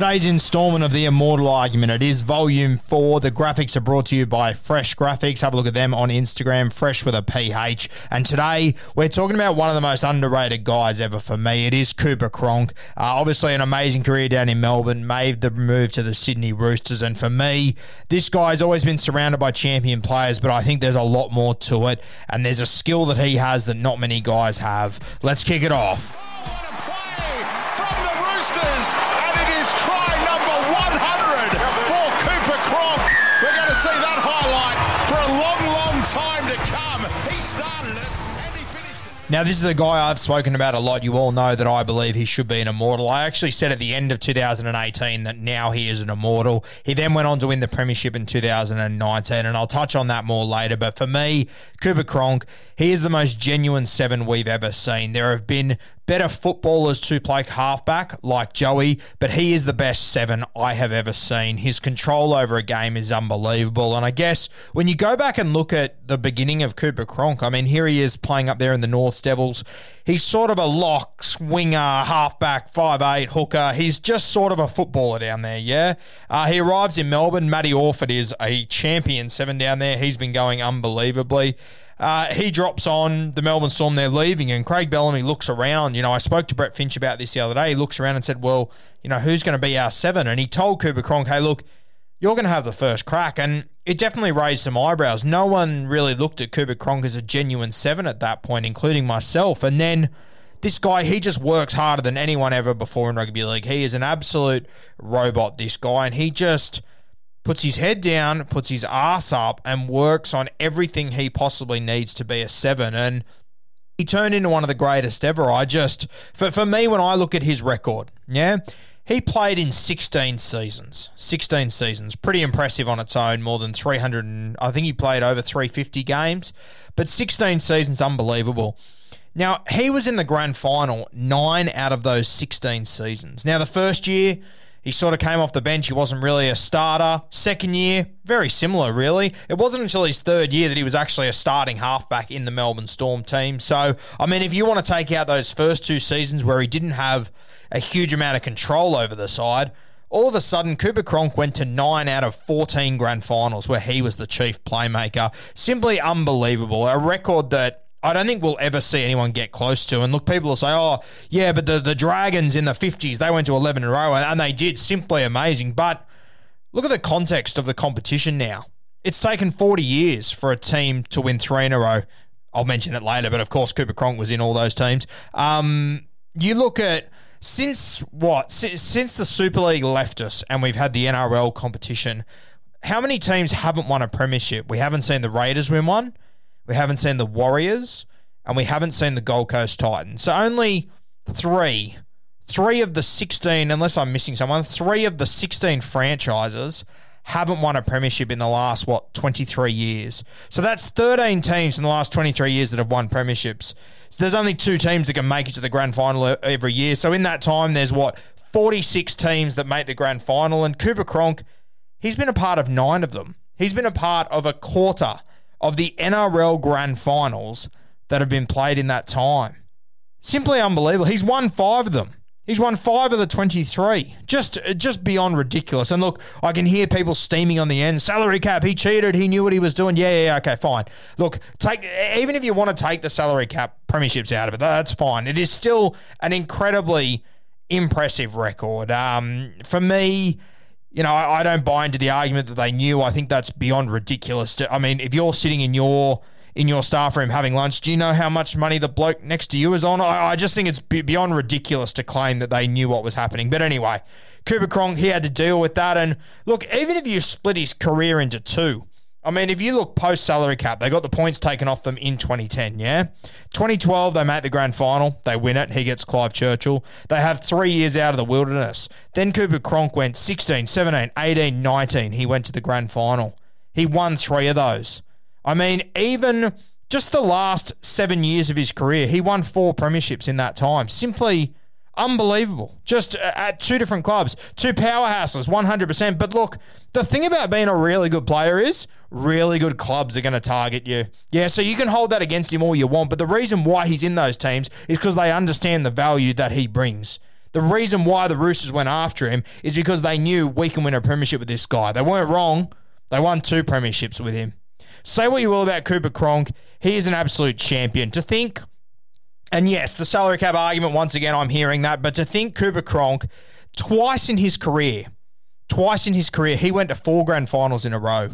Today's installment of the Immortal Argument. It is volume four. The graphics are brought to you by Phresh Graphics. Have a look at them on Instagram, fresh with a PH. And today we're talking about one of the most underrated guys ever for me. It is Cooper Cronk. Uh, obviously, an amazing career down in Melbourne, made the move to the Sydney Roosters. And for me, this guy's always been surrounded by champion players, but I think there's a lot more to it. And there's a skill that he has that not many guys have. Let's kick it off. Time to come. He started it. Now, this is a guy I've spoken about a lot. You all know that I believe he should be an immortal. I actually said at the end of 2018 that now he is an immortal. He then went on to win the Premiership in 2019, and I'll touch on that more later. But for me, Cooper Cronk, he is the most genuine seven we've ever seen. There have been better footballers to play halfback like Joey, but he is the best seven I have ever seen. His control over a game is unbelievable. And I guess when you go back and look at the beginning of Cooper Cronk, I mean, here he is playing up there in the North Devils. He's sort of a lock, swinger, halfback, five eight hooker. He's just sort of a footballer down there, yeah? Uh, he arrives in Melbourne. Matty Orford is a champion seven down there. He's been going unbelievably. Uh, he drops on the Melbourne Storm. They're leaving, and Craig Bellamy looks around. You know, I spoke to Brett Finch about this the other day. He looks around and said, "Well, you know, who's going to be our seven? And he told Cooper Cronk, "Hey, look, you're going to have the first crack." And it definitely raised some eyebrows. No one really looked at Cooper Cronk as a genuine seven at that point, including myself. And then this guy, he just works harder than anyone ever before in rugby league. He is an absolute robot, this guy, and he just puts his head down, puts his ass up, and works on everything he possibly needs to be a seven. And he turned into one of the greatest ever. I just, for, for me, when I look at his record, yeah, he played in 16 seasons. 16 seasons. Pretty impressive on its own. More than 300, and, I think he played over 350 games. But 16 seasons, unbelievable. Now, he was in the grand final nine out of those 16 seasons. Now, the first year, he sort of came off the bench. He wasn't really a starter. Second year, very similar, really. It wasn't until his third year that he was actually a starting halfback in the Melbourne Storm team. So, I mean, if you want to take out those first two seasons where he didn't have a huge amount of control over the side, all of a sudden, Cooper Cronk went to 9 out of 14 grand finals where he was the chief playmaker. Simply unbelievable. A record that I don't think we'll ever see anyone get close to. And look, people will say, oh, yeah, but the, the Dragons in the 50s, they went to 11 in a row, and, they did. Simply amazing. But look at the context of the competition now. It's taken 40 years for a team to win three in a row. I'll mention it later, but of course, Cooper Cronk was in all those teams. Um, you look at since what? Since, since the Super League left us and we've had the NRL competition, how many teams haven't won a premiership? We haven't seen the Raiders win one. We haven't seen the Warriors, and we haven't seen the Gold Coast Titans. So only three, three of the 16, unless I'm missing someone, three of the 16 franchises haven't won a premiership in the last, what, 23 years. So that's 13 teams in the last 23 years that have won premierships. So there's only two teams that can make it to the grand final every year. So in that time, there's what, 46 teams that make the grand final. And Cooper Cronk, he's been a part of nine of them. He's been a part of a quarter of the NRL grand finals that have been played in that time. Simply unbelievable. He's won five of them. He's won five of the 23. Just just beyond ridiculous. And look, I can hear people steaming on the end. Salary cap, he cheated. He knew what he was doing. Yeah, yeah, yeah okay, fine. Look, take even if you want to take the salary cap premierships out of it, that's fine. It is still an incredibly impressive record. Um, for me, you know, I, I don't buy into the argument that they knew. I think that's beyond ridiculous. To, I mean, if you're sitting in your in your staff room having lunch, do you know how much money the bloke next to you is on? I, I just think it's beyond ridiculous to claim that they knew what was happening. But anyway, Cooper Cronk, he had to deal with that. And look, even if you split his career into two, I mean, if you look post salary cap, they got the points taken off them in 2010, yeah? 2012, they make the grand final. They win it. He gets Clive Churchill. They have three years out of the wilderness. Then Cooper Cronk went 16, 17, 18, 19. He went to the grand final. He won three of those. I mean, even just the last seven years of his career, he won four premierships in that time. Simply unbelievable. Just uh, at two different clubs, two powerhouses, 100%. But look, the thing about being a really good player is really good clubs are going to target you. Yeah, so you can hold that against him all you want. But the reason why he's in those teams is because they understand the value that he brings. The reason why the Roosters went after him is because they knew we can win a premiership with this guy. They weren't wrong. They won two premierships with him. Say what you will about Cooper Cronk, he is an absolute champion. To think, and yes, the salary cap argument, once again, I'm hearing that, but to think Cooper Cronk, twice in his career, twice in his career, he went to four grand finals in a row.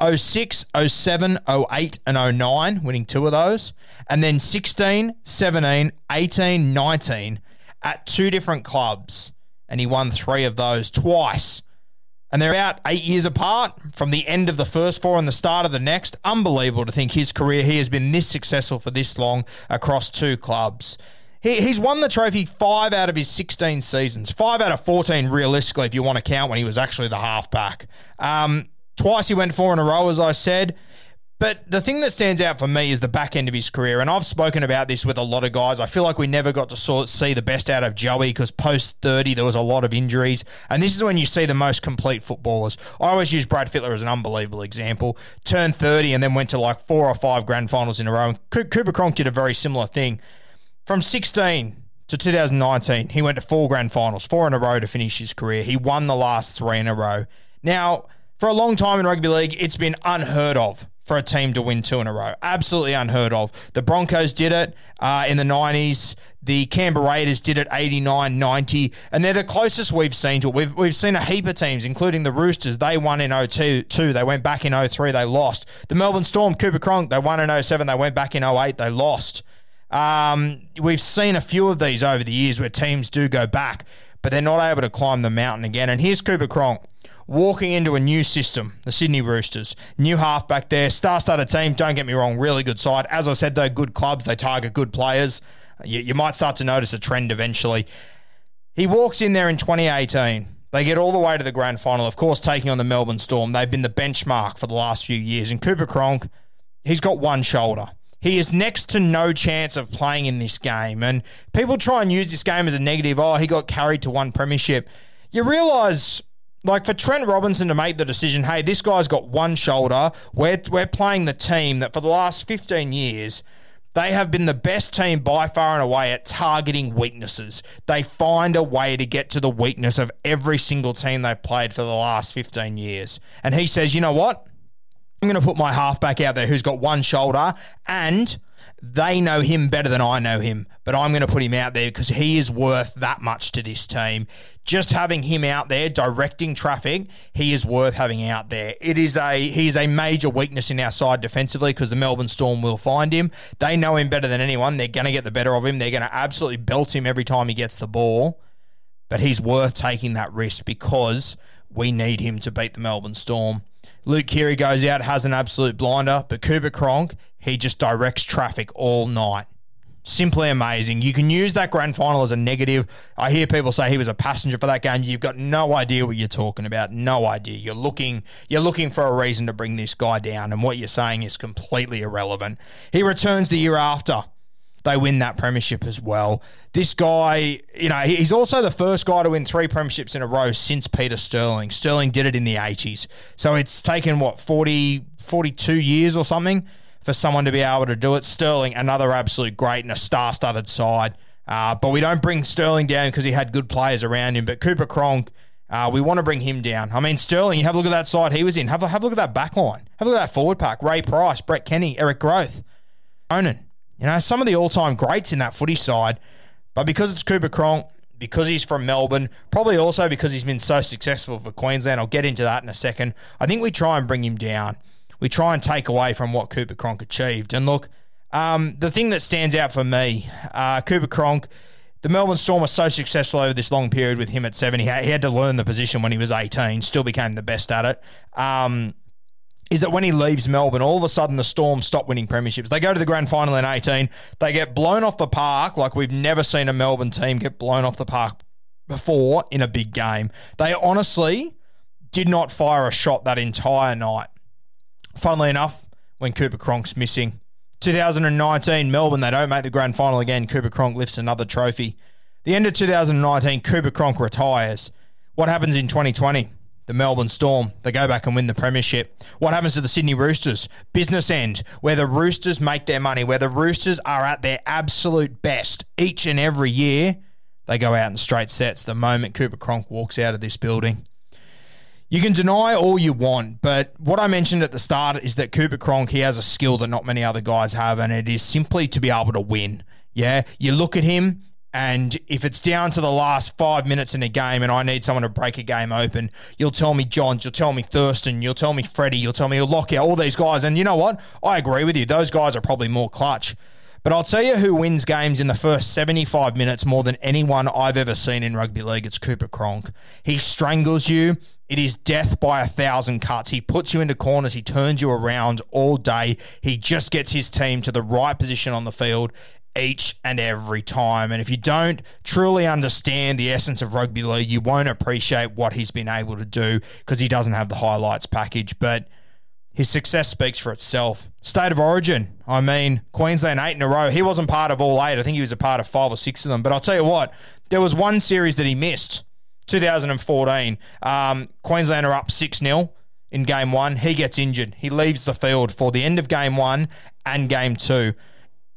06, 07, 08, and 09, winning two of those. And then 16, 17, 18, 19 at two different clubs. And he won three of those twice and they're about eight years apart from the end of the first four and the start of the next. Unbelievable to think his career, he has been this successful for this long across two clubs. He, he's won the trophy five out of his 16 seasons, five out of 14, realistically, if you want to count when he was actually the halfback. Um, twice he went four in a row, as I said. But the thing that stands out for me is the back end of his career. And I've spoken about this with a lot of guys. I feel like we never got to sort see the best out of Joey because post 30, there was a lot of injuries. And this is when you see the most complete footballers. I always use Brad Fittler as an unbelievable example. Turned 30 and then went to like four or five grand finals in a row. And Cooper Cronk did a very similar thing. From 16 to 2019, he went to four grand finals, four in a row to finish his career. He won the last three in a row. Now, for a long time in rugby league, it's been unheard of for a team to win two in a row. Absolutely unheard of. The Broncos did it uh, in the 90s. The Canberra Raiders did it 89 90, and they're the closest we've seen to it. We've, we've seen a heap of teams, including the Roosters. They won in 02, two. they went back in 03, they lost. The Melbourne Storm, Cooper Cronk, they won in 07, they went back in 08, they lost. Um, we've seen a few of these over the years where teams do go back, but they're not able to climb the mountain again. And here's Cooper Cronk walking into a new system, the Sydney Roosters. New halfback there, star started team, don't get me wrong, really good side. As I said, though, good clubs, they target good players. You, you might start to notice a trend eventually. He walks in there in 2018. They get all the way to the grand final, of course, taking on the Melbourne Storm. They've been the benchmark for the last few years. And Cooper Cronk, he's got one shoulder. He is next to no chance of playing in this game. And people try and use this game as a negative. Oh, he got carried to one premiership. You realise like for Trent Robinson to make the decision, hey, this guy's got one shoulder. We're, we're playing the team that for the last 15 years, they have been the best team by far and away at targeting weaknesses. They find a way to get to the weakness of every single team they've played for the last 15 years. And he says, you know what? I'm going to put my halfback out there who's got one shoulder and they know him better than I know him, but I'm going to put him out there because he is worth that much to this team. Just having him out there directing traffic, he is worth having out there. It is a he is a major weakness in our side defensively because the Melbourne Storm will find him. They know him better than anyone. They're going to get the better of him. They're going to absolutely belt him every time he gets the ball. But he's worth taking that risk because we need him to beat the Melbourne Storm. Luke Keary goes out, has an absolute blinder, but Cooper Cronk, he just directs traffic all night. Simply amazing. You can use that grand final as a negative. I hear people say he was a passenger for that game. You've got no idea what you're talking about. No idea. You're looking you're looking for a reason to bring this guy down, and what you're saying is completely irrelevant. He returns the year after they win that premiership as well. This guy, you know, he's also the first guy to win three premierships in a row since Peter Sterling. Sterling did it in the 80s. So it's taken, what, 40, 42 years or something for someone to be able to do it. Sterling, another absolute great and a star studded side. Uh, but we don't bring Sterling down because he had good players around him. But Cooper Cronk, uh, we want to bring him down. I mean, Sterling, you have a look at that side he was in. Have a, have a look at that back line. Have a look at that forward pack. Ray Price, Brett Kenny, Eric Grothe, Onan. You know, some of the all time greats in that footy side. But because it's Cooper Cronk, because he's from Melbourne, probably also because he's been so successful for Queensland, I'll get into that in a second. I think we try and bring him down we try and take away from what Cooper Cronk achieved. And look, um, the thing that stands out for me, uh, Cooper Cronk, the Melbourne Storm was so successful over this long period with him at seven. He had, to learn the position when he was 18, still became the best at it. Um, is that when he leaves Melbourne, all of a sudden the Storm stop winning premierships. They go to the grand final in 18. They get blown off the park like we've never seen a Melbourne team get blown off the park before in a big game. They honestly did not fire a shot that entire night. Funnily enough, when Cooper Cronk's missing. 2019, Melbourne, they don't make the grand final again. Cooper Cronk lifts another trophy. The end of 2019, Cooper Cronk retires. What happens in 2020? The Melbourne Storm, they go back and win the premiership. What happens to the Sydney Roosters? Business end, where the Roosters make their money, where the Roosters are at their absolute best each and every year. They go out in straight sets the moment Cooper Cronk walks out of this building. You can deny all you want, but what I mentioned at the start is that Cooper Cronk, he has a skill that not many other guys have, and it is simply to be able to win. Yeah, you look at him, and if it's down to the last five minutes in a game and I need someone to break a game open, you'll tell me Johns, you'll tell me Thurston, you'll tell me Freddie, you'll tell me Lockyer, all these guys. And you know what? I agree with you. Those guys are probably more clutch. But I'll tell you who wins games in the first 75 minutes more than anyone I've ever seen in rugby league. It's Cooper Cronk. He strangles you. It is death by a thousand cuts. He puts you into corners. He turns you around all day. He just gets his team to the right position on the field each and every time. And if you don't truly understand the essence of rugby league, you won't appreciate what he's been able to do because he doesn't have the highlights package. But his success speaks for itself. State of origin. I mean, Queensland eight in a row. He wasn't part of all eight. I think he was a part of five or six of them. But I'll tell you what, there was one series that he missed. 2014. Um, Queensland are up 6 0 in game one. He gets injured. He leaves the field for the end of game one and game two.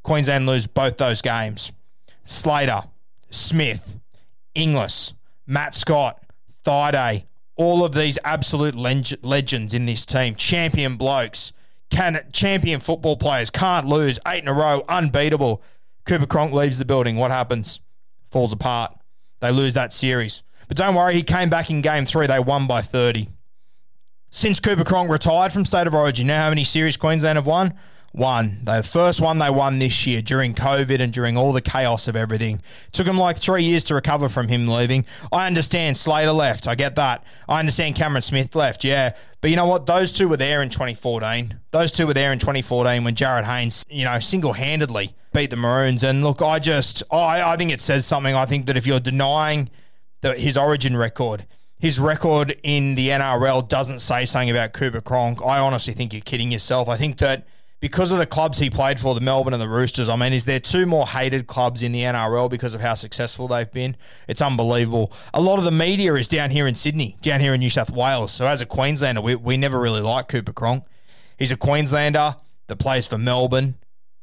Queensland lose both those games. Slater, Smith, Inglis, Matt Scott, Thaiday, all of these absolute leg- legends in this team, champion blokes, can champion football players, can't lose, eight in a row, unbeatable. Cooper Cronk leaves the building. What happens? Falls apart. They lose that series. But don't worry, he came back in game three. They won by 30. Since Cooper Cronk retired from State of Origin, know how many series Queensland have won? One. The first one they won this year during COVID and during all the chaos of everything. took them like three years to recover from him leaving. I understand Slater left. I get that. I understand Cameron Smith left. Yeah. But you know what? Those two were there in 2014. Those two were there in 2014 when Jarryd Haynes, you know, single handedly beat the Maroons. And look, I just, I, I think it says something. I think that if you're denying the, his origin record, his record in the NRL doesn't say something about Cooper Cronk. I honestly think you're kidding yourself. I think that because of the clubs he played for, the Melbourne and the Roosters. I mean, is there two more hated clubs in the NRL because of how successful they've been? It's unbelievable. A lot of the media is down here in Sydney, down here in New South Wales. So as a Queenslander, we, we never really liked Cooper Cronk. He's a Queenslander that plays for Melbourne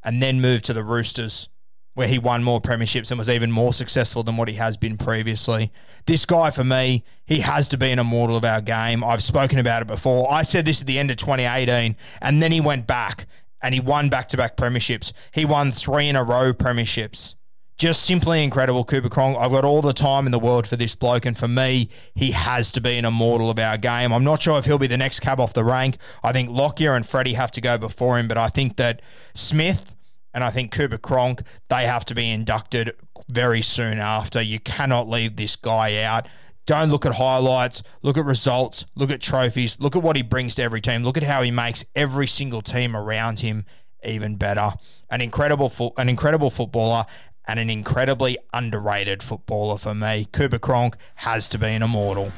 and then moved to the Roosters where he won more premierships and was even more successful than what he has been previously. This guy, for me, he has to be an immortal of our game. I've spoken about it before. I said this at the end of 2018, and then he went back and he won back to back premierships. He won three in a row premierships. Just simply incredible, Cooper Cronk. I've got all the time in the world for this bloke, and for me, he has to be an immortal of our game. I'm not sure if he'll be the next cab off the rank. I think Lockyer and Freddie have to go before him, but I think that Smith and I think Cooper Cronk, they have to be inducted very soon after. You cannot leave this guy out. Don't look at highlights, look at results, look at trophies, look at what he brings to every team, look at how he makes every single team around him even better. An incredible fo- an incredible footballer and an incredibly underrated footballer for me. Cooper Cronk has to be an immortal.